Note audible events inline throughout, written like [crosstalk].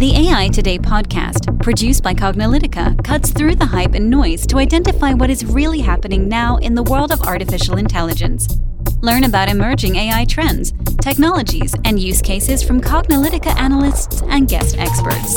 The AI Today podcast, produced by Cognilytica, cuts through the hype and noise to identify what is really happening now in the world of artificial intelligence. Learn about emerging AI trends, technologies, and use cases from Cognilytica analysts and guest experts.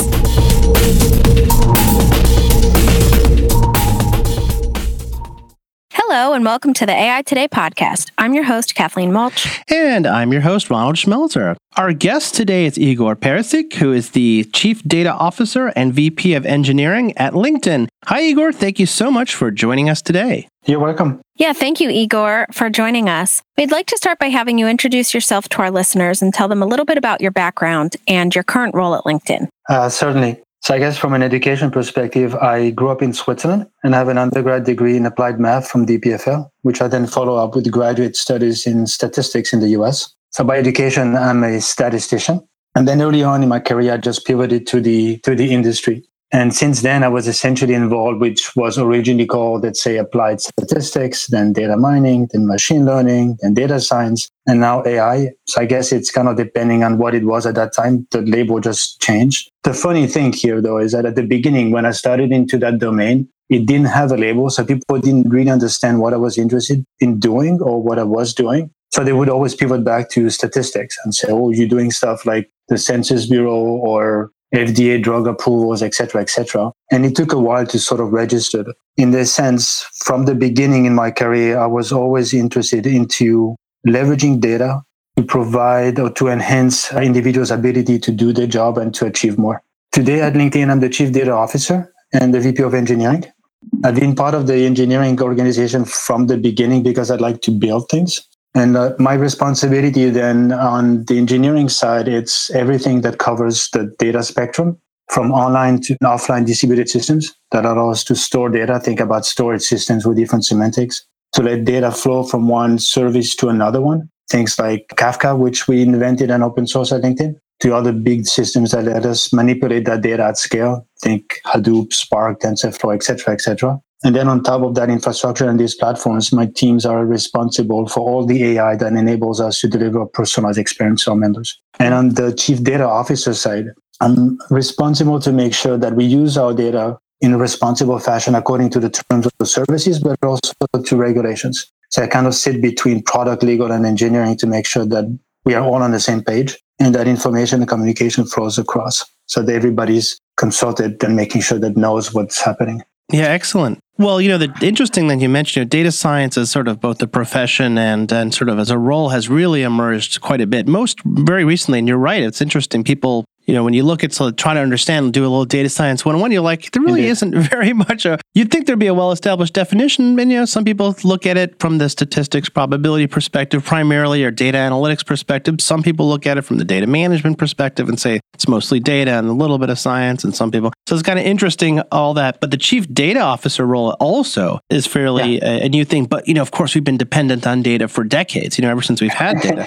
Hello, and welcome to the AI Today podcast. I'm your host, Kathleen Walch. And I'm your host, Ronald Schmelzer. Our guest today is Igor Perisic, who is the Chief Data Officer and VP of Engineering at LinkedIn. Hi, Igor. Thank you so much for joining us today. You're welcome. Yeah, thank you, Igor, for joining us. We'd like to start by having you introduce yourself to our listeners and tell them a little bit about your background and your current role at LinkedIn. Uh, certainly. So, I guess from an education perspective, I grew up in Switzerland and have an undergrad degree in applied math from EPFL, which I then follow up with graduate studies in statistics in the US. So, by education, I'm a statistician. And then early on in my career, I just pivoted to the to the industry. And since then, I was essentially involved, which was originally called, let's say, applied statistics, then data mining, then machine learning, then data science, and now AI. So I guess it's kind of depending on what it was at that time. The label just changed. The funny thing here, though, is that at the beginning, when I started into that domain, it didn't have a label. So people didn't really understand what I was interested in doing or what I was doing. So they would always pivot back to statistics and say, oh, you're doing stuff like the Census Bureau or FDA drug approvals, et cetera, et cetera. And it took a while to sort of register. In this sense, from the beginning in my career, I was always interested into leveraging data to provide or to enhance individuals' ability to do their job and to achieve more. Today at LinkedIn, I'm the Chief Data Officer and the VP of Engineering. I've been part of the engineering organization from the beginning because I'd like to build things. And uh, my responsibility then on the engineering side, it's everything that covers the data spectrum from online to offline distributed systems that allow us to store data. Think about storage systems with different semantics to let data flow from one service to another one. Things like Kafka, which we invented and open source at LinkedIn, to other big systems that let us manipulate that data at scale. Think Hadoop, Spark, TensorFlow, etc., etc. And then on top of that infrastructure and these platforms, my teams are responsible for all the AI that enables us to deliver a personalized experience to our members. And on the chief data officer side, I'm responsible to make sure that we use our data in a responsible fashion according to the terms of the services, but also to regulations. So I kind of sit between product, legal, and engineering to make sure that we are all on the same page and that information and communication flows across so that everybody's consulted and making sure that knows what's happening. Yeah, excellent. Well, you know, the interesting that you mentioned, you know, data science as sort of both the profession and and sort of as a role has really emerged quite a bit. Most very recently, and you're right, it's interesting. People you know, when you look at so trying to understand, do a little data science one on one, you're like, there really isn't [laughs] very much. A, you'd think there'd be a well established definition. And, you know, some people look at it from the statistics probability perspective primarily or data analytics perspective. Some people look at it from the data management perspective and say it's mostly data and a little bit of science. And some people, so it's kind of interesting, all that. But the chief data officer role also is fairly yeah. a, a new thing. But, you know, of course, we've been dependent on data for decades, you know, ever since we've had data,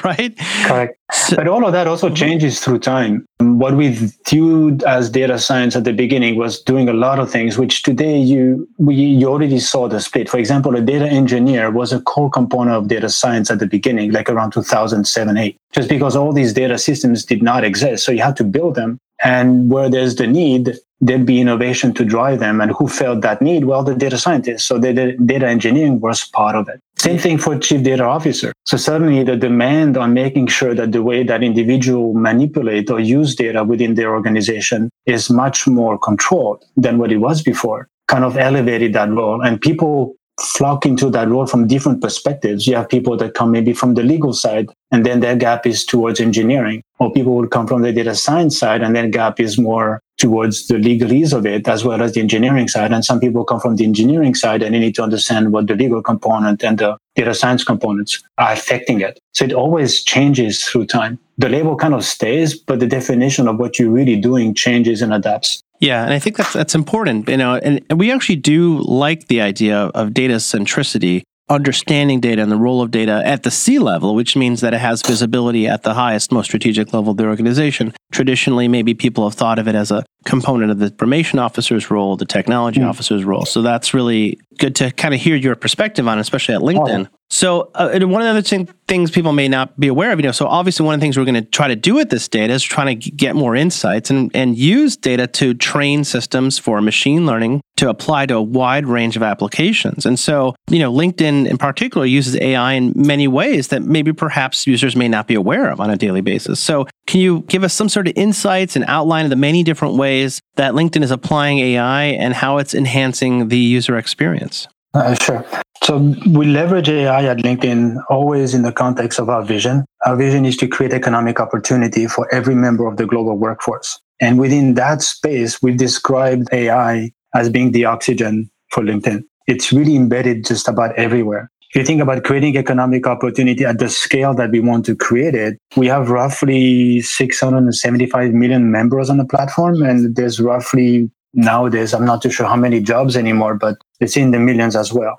[laughs] right? Correct. So, but all of that also mm-hmm. changes through time. What we viewed as data science at the beginning was doing a lot of things, which today you we you already saw the split. For example, a data engineer was a core component of data science at the beginning, like around 2007, 8, just because all these data systems did not exist. So you had to build them. And where there's the need, there'd be innovation to drive them. And who felt that need? Well, the data scientists. So the data engineering was part of it. Same thing for chief data officer. So suddenly the demand on making sure that the way that individual manipulate or use data within their organization is much more controlled than what it was before kind of elevated that role. And people flock into that role from different perspectives. You have people that come maybe from the legal side, and then their gap is towards engineering, or people would come from the data science side, and their gap is more towards the legalese of it, as well as the engineering side. And some people come from the engineering side, and they need to understand what the legal component and the data science components are affecting it. So it always changes through time. The label kind of stays, but the definition of what you're really doing changes and adapts. Yeah, and I think that's that's important. You know, and, and we actually do like the idea of data centricity, understanding data and the role of data at the C level, which means that it has visibility at the highest, most strategic level of the organization. traditionally maybe people have thought of it as a component of the information officer's role, the technology mm. officer's role. So that's really good to kind of hear your perspective on, especially at LinkedIn. Oh. So, uh, one of the other things people may not be aware of, you know, so obviously one of the things we're going to try to do with this data is trying to get more insights and, and use data to train systems for machine learning to apply to a wide range of applications. And so, you know, LinkedIn in particular uses AI in many ways that maybe perhaps users may not be aware of on a daily basis. So, can you give us some sort of insights and outline of the many different ways that LinkedIn is applying AI and how it's enhancing the user experience? Uh, sure. So we leverage AI at LinkedIn always in the context of our vision. Our vision is to create economic opportunity for every member of the global workforce. And within that space, we've described AI as being the oxygen for LinkedIn. It's really embedded just about everywhere. If you think about creating economic opportunity at the scale that we want to create it, we have roughly 675 million members on the platform, and there's roughly nowadays, I'm not too sure how many jobs anymore, but it's in the millions as well.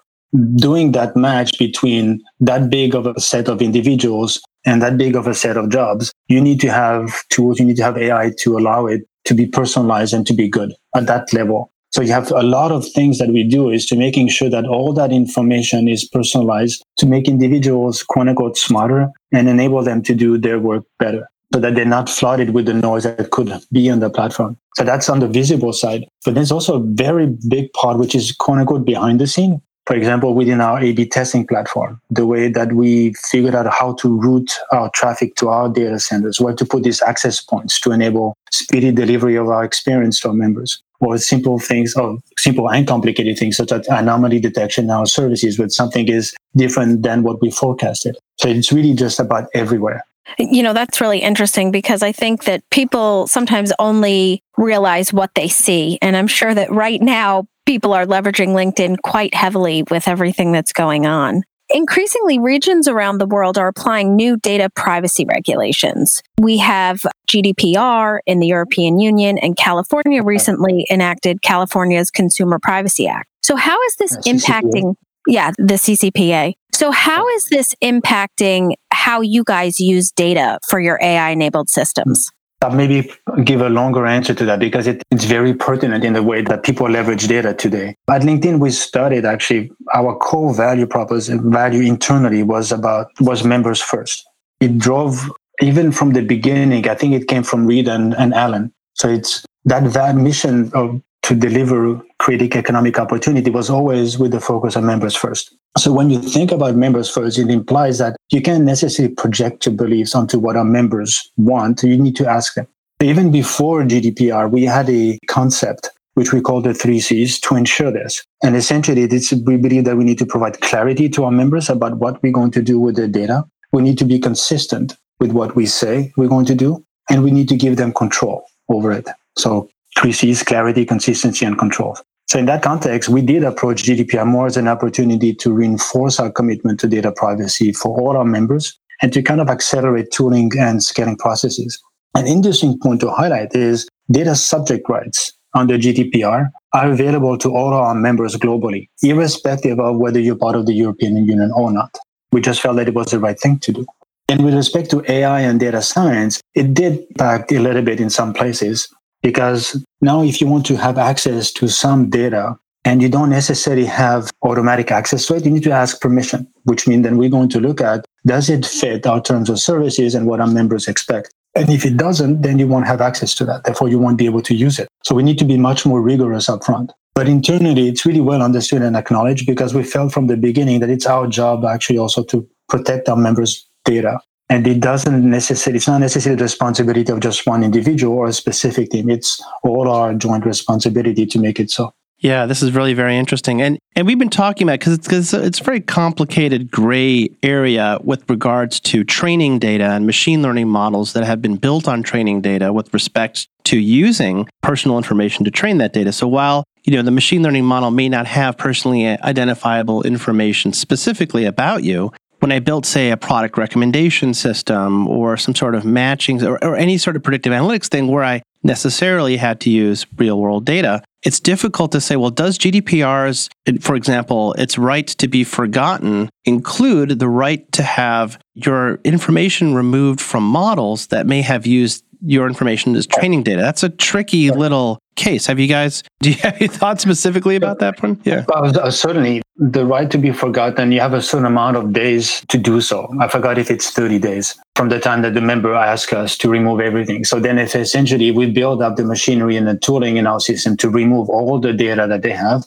Doing that match between that big of a set of individuals and that big of a set of jobs, you need to have tools, you need to have AI to allow it to be personalized and to be good at that level. So you have a lot of things that we do is to making sure that all that information is personalized to make individuals quote unquote smarter and enable them to do their work better so that they're not flooded with the noise that could be on the platform. So that's on the visible side. But there's also a very big part, which is quote unquote behind the scene. For example, within our A B testing platform, the way that we figured out how to route our traffic to our data centers, where to put these access points to enable speedy delivery of our experience to our members, or simple things, or simple and complicated things such as anomaly detection in our services, when something is different than what we forecasted. So it's really just about everywhere. You know, that's really interesting because I think that people sometimes only realize what they see. And I'm sure that right now, people are leveraging LinkedIn quite heavily with everything that's going on. Increasingly, regions around the world are applying new data privacy regulations. We have GDPR in the European Union, and California recently enacted California's Consumer Privacy Act. So, how is this impacting? Yeah, the CCPA. So, how is this impacting how you guys use data for your AI enabled systems? I'll maybe give a longer answer to that because it, it's very pertinent in the way that people leverage data today. At LinkedIn, we started actually our core value proposition, value internally was about, was members first. It drove even from the beginning, I think it came from Reid and, and Allen. So it's that, that mission of to deliver creating economic opportunity was always with the focus on members first. So when you think about members first, it implies that you can't necessarily project your beliefs onto what our members want. You need to ask them. Even before GDPR, we had a concept which we call the three C's to ensure this. And essentially, it's, we believe that we need to provide clarity to our members about what we're going to do with their data. We need to be consistent with what we say we're going to do, and we need to give them control over it. So three C's, clarity, consistency, and control. So in that context, we did approach GDPR more as an opportunity to reinforce our commitment to data privacy for all our members and to kind of accelerate tooling and scaling processes. An interesting point to highlight is data subject rights under GDPR are available to all our members globally, irrespective of whether you're part of the European Union or not. We just felt that it was the right thing to do. And with respect to AI and data science, it did impact a little bit in some places. Because now, if you want to have access to some data and you don't necessarily have automatic access to it, you need to ask permission, which means then we're going to look at does it fit our terms of services and what our members expect? And if it doesn't, then you won't have access to that. Therefore, you won't be able to use it. So we need to be much more rigorous upfront. But internally, it's really well understood and acknowledged because we felt from the beginning that it's our job actually also to protect our members' data. And it doesn't necessarily, it's not necessarily the responsibility of just one individual or a specific team. It's all our joint responsibility to make it so. Yeah, this is really very interesting, and and we've been talking about because it's because it's a very complicated gray area with regards to training data and machine learning models that have been built on training data with respect to using personal information to train that data. So while you know the machine learning model may not have personally identifiable information specifically about you, when I built, say, a product recommendation system or some sort of matching or, or, any sort of predictive analytics thing where I necessarily had to use real world data, it's difficult to say, well, does GDPR's, for example, its right to be forgotten include the right to have your information removed from models that may have used your information as training data. That's a tricky little case. Have you guys, [laughs] do you have any thoughts specifically about that one? Yeah. Uh, certainly the right to be forgotten, you have a certain amount of days to do so. I forgot if it's 30 days from the time that the member asks us to remove everything. So then if essentially we build up the machinery and the tooling in our system to remove all the data that they have,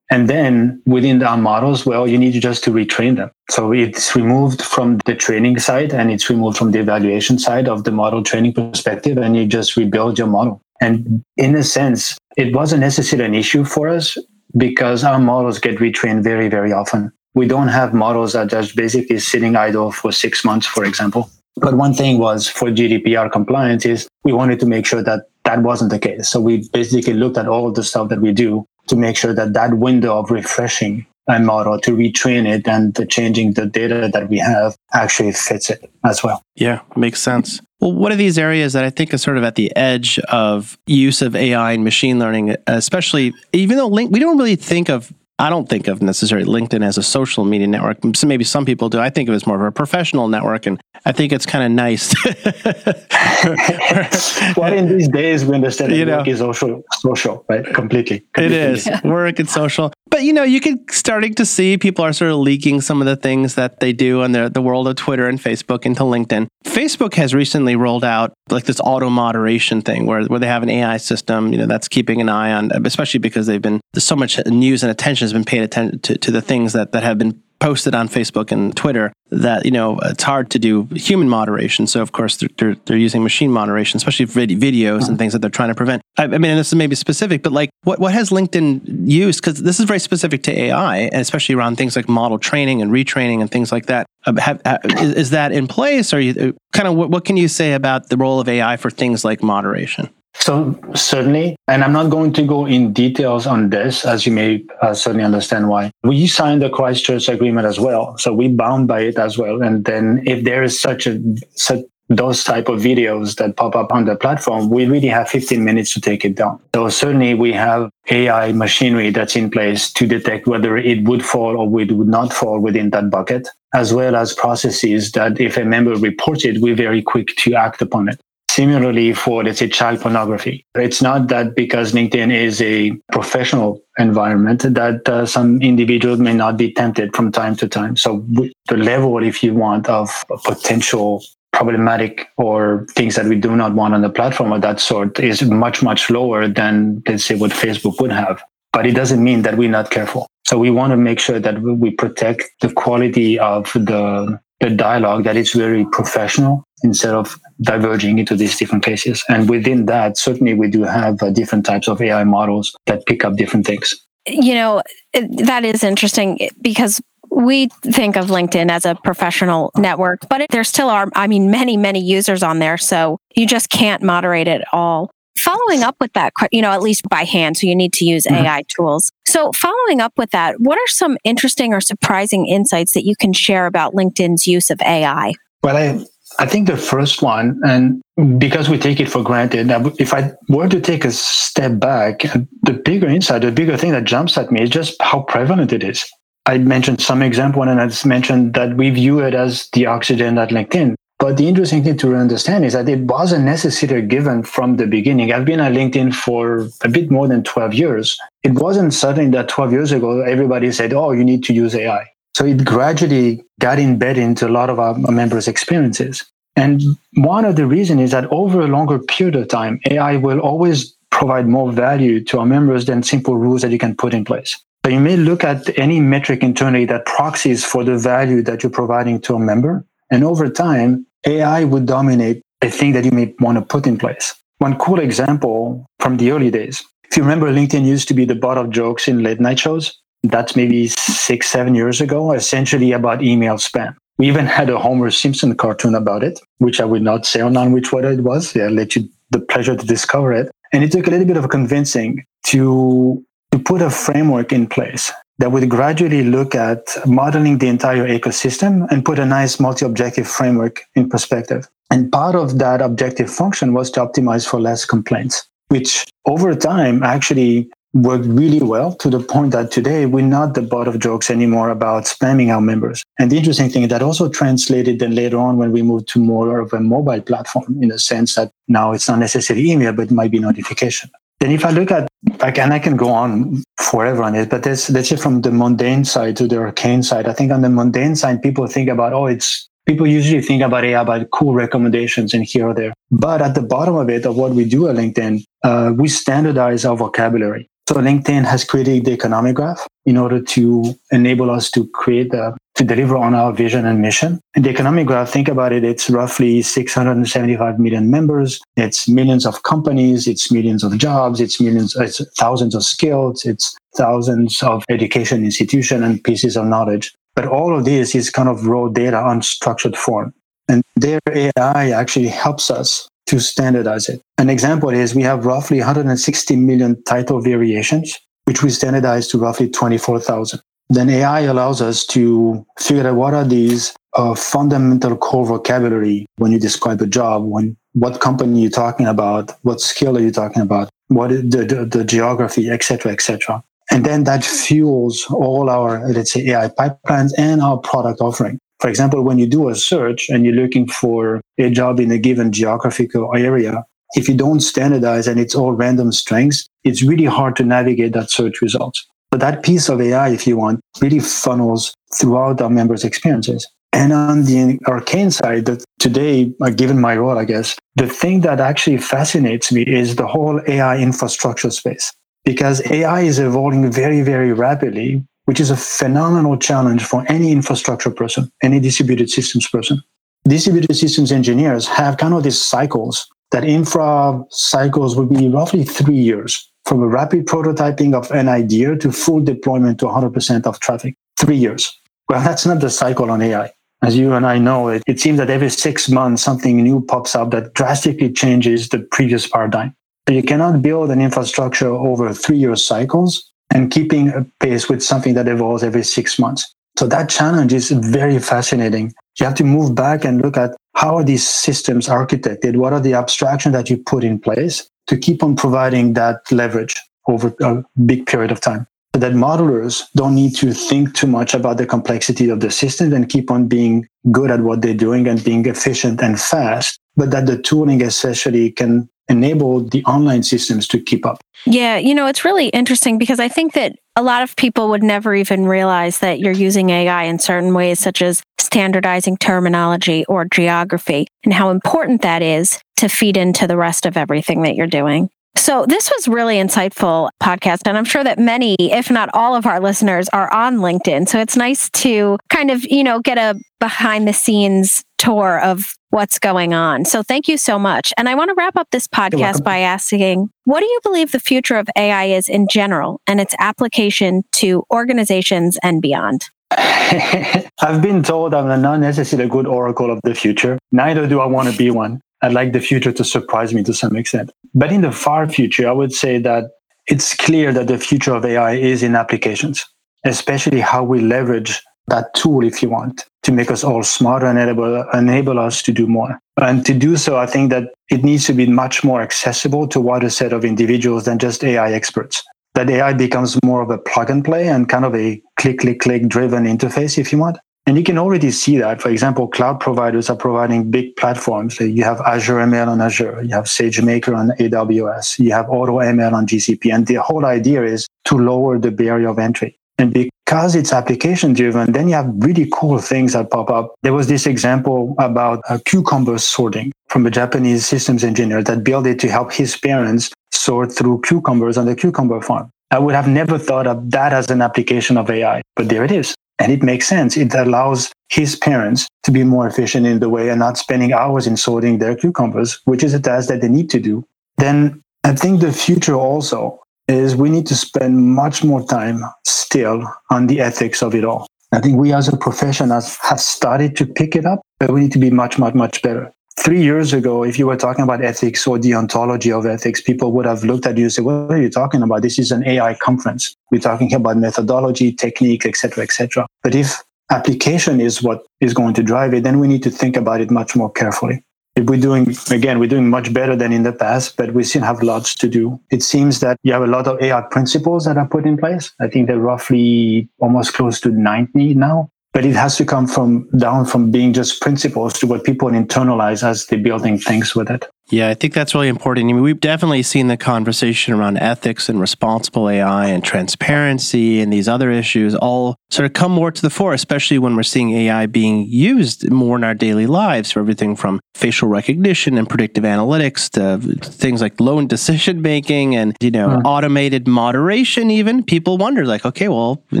and then within our models, well, you need just to retrain them. So it's removed from the training side and it's removed from the evaluation side of the model training perspective, and you just rebuild your model. And in a sense, it wasn't necessarily an issue for us because our models get retrained very, very often. We don't have models that are just basically sitting idle for six months, for example. But one thing was for GDPR compliance is we wanted to make sure that that wasn't the case. So we basically looked at all of the stuff that we do to make sure that that window of refreshing a model to retrain it and the changing the data that we have actually fits it as well. Yeah, makes sense. Well, what are these areas that I think is sort of at the edge of use of AI and machine learning, especially even though link, we don't really think of I don't think of necessarily LinkedIn as a social media network. So maybe some people do. I think of it as more of a professional network, and I think it's kind of nice. [laughs] well, in these days, we understand that you know, work is social, social, right? Completely. completely. It is work and social. But you know, you can starting to see people are sort of leaking some of the things that they do in the, the world of Twitter and Facebook into LinkedIn. Facebook has recently rolled out like this auto moderation thing where, where they have an AI system, you know, that's keeping an eye on, especially because they've been, there's so much news and attention has been paid attention to, to the things that, that have been posted on Facebook and Twitter that you know it's hard to do human moderation. So of course they're they're, they're using machine moderation, especially vid- videos and things that they're trying to prevent. I, I mean, this is maybe specific, but like what what has LinkedIn used? Because this is very specific to AI, and especially around things like model training and retraining and things like that. Uh, have, have, is, is, that in place? Or you uh, kind of what, what can you say about the role of AI for things like moderation? So certainly, and I'm not going to go in details on this, as you may uh, certainly understand why. We signed the Christchurch agreement as well, so we're bound by it as well. And then if there is such a such those type of videos that pop up on the platform, we really have 15 minutes to take it down. So certainly we have AI machinery that's in place to detect whether it would fall or it would not fall within that bucket, as well as processes that if a member reports it, we're very quick to act upon it. Similarly, for let's say child pornography, it's not that because LinkedIn is a professional environment that uh, some individuals may not be tempted from time to time. So the level, if you want, of potential problematic or things that we do not want on the platform of that sort is much much lower than let's say what Facebook would have. But it doesn't mean that we're not careful. So we want to make sure that we protect the quality of the the dialogue that is very professional instead of diverging into these different cases. And within that, certainly we do have uh, different types of AI models that pick up different things. You know, that is interesting because we think of LinkedIn as a professional network, but there still are, I mean, many, many users on there. So you just can't moderate it all. Following up with that, you know, at least by hand, so you need to use mm-hmm. AI tools. So, following up with that, what are some interesting or surprising insights that you can share about LinkedIn's use of AI? Well, I, I think the first one, and because we take it for granted, if I were to take a step back, the bigger insight, the bigger thing that jumps at me is just how prevalent it is. I mentioned some example, and I just mentioned that we view it as the oxygen at LinkedIn. But the interesting thing to understand is that it wasn't necessarily given from the beginning. I've been at LinkedIn for a bit more than 12 years. It wasn't suddenly that 12 years ago everybody said, oh, you need to use AI. So it gradually got embedded into a lot of our members' experiences. And one of the reasons is that over a longer period of time, AI will always provide more value to our members than simple rules that you can put in place. So you may look at any metric internally that proxies for the value that you're providing to a member. And over time, AI would dominate a thing that you may want to put in place. One cool example from the early days. If you remember, LinkedIn used to be the butt of jokes in late night shows. That's maybe six, seven years ago, essentially about email spam. We even had a Homer Simpson cartoon about it, which I would not say on which one it was. Yeah, I'll let you the pleasure to discover it. And it took a little bit of convincing to, to put a framework in place that would gradually look at modeling the entire ecosystem and put a nice multi-objective framework in perspective. And part of that objective function was to optimize for less complaints, which over time actually worked really well to the point that today we're not the butt of jokes anymore about spamming our members. And the interesting thing that also translated then later on when we moved to more of a mobile platform in the sense that now it's not necessarily email, but it might be notification. Then if I look at, like, and I can go on forever on it, but let's, let's from the mundane side to the arcane side, I think on the mundane side, people think about, oh, it's, people usually think about AI about cool recommendations and here or there. But at the bottom of it, of what we do at LinkedIn, uh, we standardize our vocabulary. So LinkedIn has created the economic graph in order to enable us to create the, to deliver on our vision and mission. And the economic graph, think about it, it's roughly 675 million members. It's millions of companies. It's millions of jobs. It's millions, it's thousands of skills. It's thousands of education institution and pieces of knowledge. But all of this is kind of raw data, unstructured form. And their AI actually helps us to standardize it. An example is we have roughly 160 million title variations, which we standardize to roughly 24,000. Then AI allows us to figure out what are these uh, fundamental core vocabulary when you describe a job, when what company you're talking about, what skill are you talking about, what the, the, the geography, etc., etc. And then that fuels all our, let's say, AI pipelines and our product offering. For example, when you do a search and you're looking for a job in a given geographical area, if you don't standardize and it's all random strings, it's really hard to navigate that search results. But that piece of AI, if you want, really funnels throughout our members' experiences. And on the arcane side, that today, uh, given my role, I guess, the thing that actually fascinates me is the whole AI infrastructure space. Because AI is evolving very, very rapidly which is a phenomenal challenge for any infrastructure person, any distributed systems person. Distributed systems engineers have kind of these cycles that infra cycles would be roughly three years from a rapid prototyping of an idea to full deployment to 100% of traffic. Three years. Well, that's not the cycle on AI. As you and I know, it, it seems that every six months something new pops up that drastically changes the previous paradigm. You cannot build an infrastructure over three year cycles and keeping pace with something that evolves every six months. So that challenge is very fascinating. You have to move back and look at how are these systems architected? What are the abstractions that you put in place to keep on providing that leverage over a big period of time? So that modelers don't need to think too much about the complexity of the system and keep on being good at what they're doing and being efficient and fast, but that the tooling essentially can enable the online systems to keep up. Yeah, you know, it's really interesting because I think that a lot of people would never even realize that you're using AI in certain ways, such as standardizing terminology or geography, and how important that is to feed into the rest of everything that you're doing. So this was really insightful podcast and I'm sure that many if not all of our listeners are on LinkedIn. So it's nice to kind of, you know, get a behind the scenes tour of what's going on. So thank you so much. And I want to wrap up this podcast by asking, what do you believe the future of AI is in general and its application to organizations and beyond? [laughs] I've been told I'm not necessarily a good oracle of the future. Neither do I want to be one. I'd like the future to surprise me to some extent. But in the far future, I would say that it's clear that the future of AI is in applications, especially how we leverage that tool, if you want, to make us all smarter and enable, enable us to do more. And to do so, I think that it needs to be much more accessible to a wider set of individuals than just AI experts. That AI becomes more of a plug and play and kind of a click, click, click driven interface, if you want. And you can already see that. For example, cloud providers are providing big platforms. You have Azure ML on Azure, you have SageMaker on AWS, you have AutoML on GCP. And the whole idea is to lower the barrier of entry. And because it's application driven, then you have really cool things that pop up. There was this example about a cucumber sorting from a Japanese systems engineer that built it to help his parents sort through cucumbers on the cucumber farm. I would have never thought of that as an application of AI, but there it is. And it makes sense. It allows his parents to be more efficient in the way and not spending hours in sorting their cucumbers, which is a task that they need to do. Then I think the future also is we need to spend much more time still on the ethics of it all. I think we as a profession has, have started to pick it up, but we need to be much, much, much better three years ago, if you were talking about ethics or the ontology of ethics, people would have looked at you and said, "What are you talking about? This is an AI conference. We're talking about methodology, technique, etc., etc." But if application is what is going to drive it, then we need to think about it much more carefully. If we're doing again we're doing much better than in the past but we still have lots to do it seems that you have a lot of ai principles that are put in place i think they're roughly almost close to 90 now but it has to come from down from being just principles to what people internalize as they're building things with it yeah, I think that's really important. I mean, we've definitely seen the conversation around ethics and responsible AI and transparency and these other issues all sort of come more to the fore, especially when we're seeing AI being used more in our daily lives for everything from facial recognition and predictive analytics to things like loan decision making and, you know, mm. automated moderation even. People wonder like, okay, well, you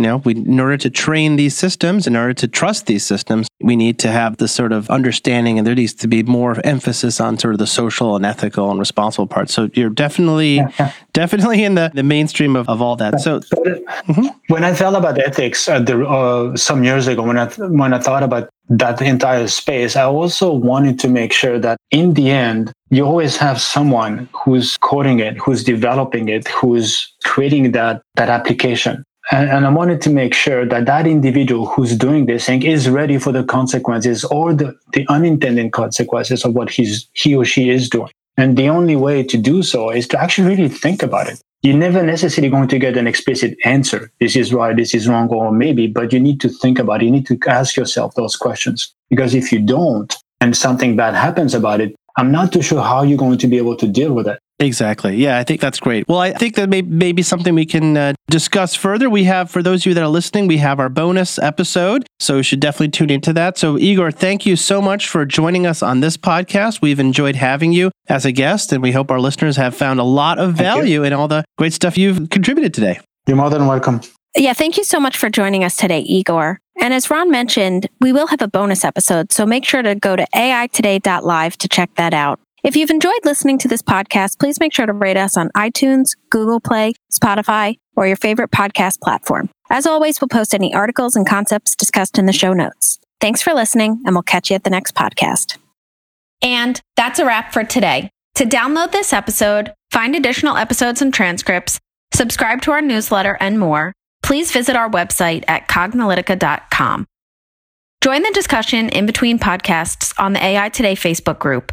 know, we, in order to train these systems, in order to trust these systems, we need to have this sort of understanding and there needs to be more emphasis on sort of the social and ethical and responsible part. So you're definitely yeah, [laughs] definitely in the, the mainstream of, of all that. So mm-hmm. when I thought about ethics uh, the, uh, some years ago, when I when I thought about that entire space, I also wanted to make sure that in the end, you always have someone who's coding it, who's developing it, who's creating that that application. And, and, I wanted to make sure that that individual who's doing this thing is ready for the consequences or the, the unintended consequences of what he's, he or she is doing. And the only way to do so is to actually really think about it. You're never necessarily going to get an explicit answer. This is right, this is wrong, or maybe, but you need to think about it. You need to ask yourself those questions. Because if you don't, and something bad happens about it, I'm not too sure how you're going to be able to deal with it. Exactly. Yeah, I think that's great. Well, I think that may, may be something we can uh, discuss further. We have, for those of you that are listening, we have our bonus episode. So you should definitely tune into that. So, Igor, thank you so much for joining us on this podcast. We've enjoyed having you as a guest, and we hope our listeners have found a lot of value in all the great stuff you've contributed today. You're more than welcome. Yeah, thank you so much for joining us today, Igor. And as Ron mentioned, we will have a bonus episode, so make sure to go to aitoday.live to check that out. If you've enjoyed listening to this podcast, please make sure to rate us on iTunes, Google Play, Spotify, or your favorite podcast platform. As always, we'll post any articles and concepts discussed in the show notes. Thanks for listening, and we'll catch you at the next podcast. And that's a wrap for today. To download this episode, find additional episodes and transcripts, subscribe to our newsletter, and more, please visit our website at cognilytica.com. Join the discussion in between podcasts on the AI Today Facebook group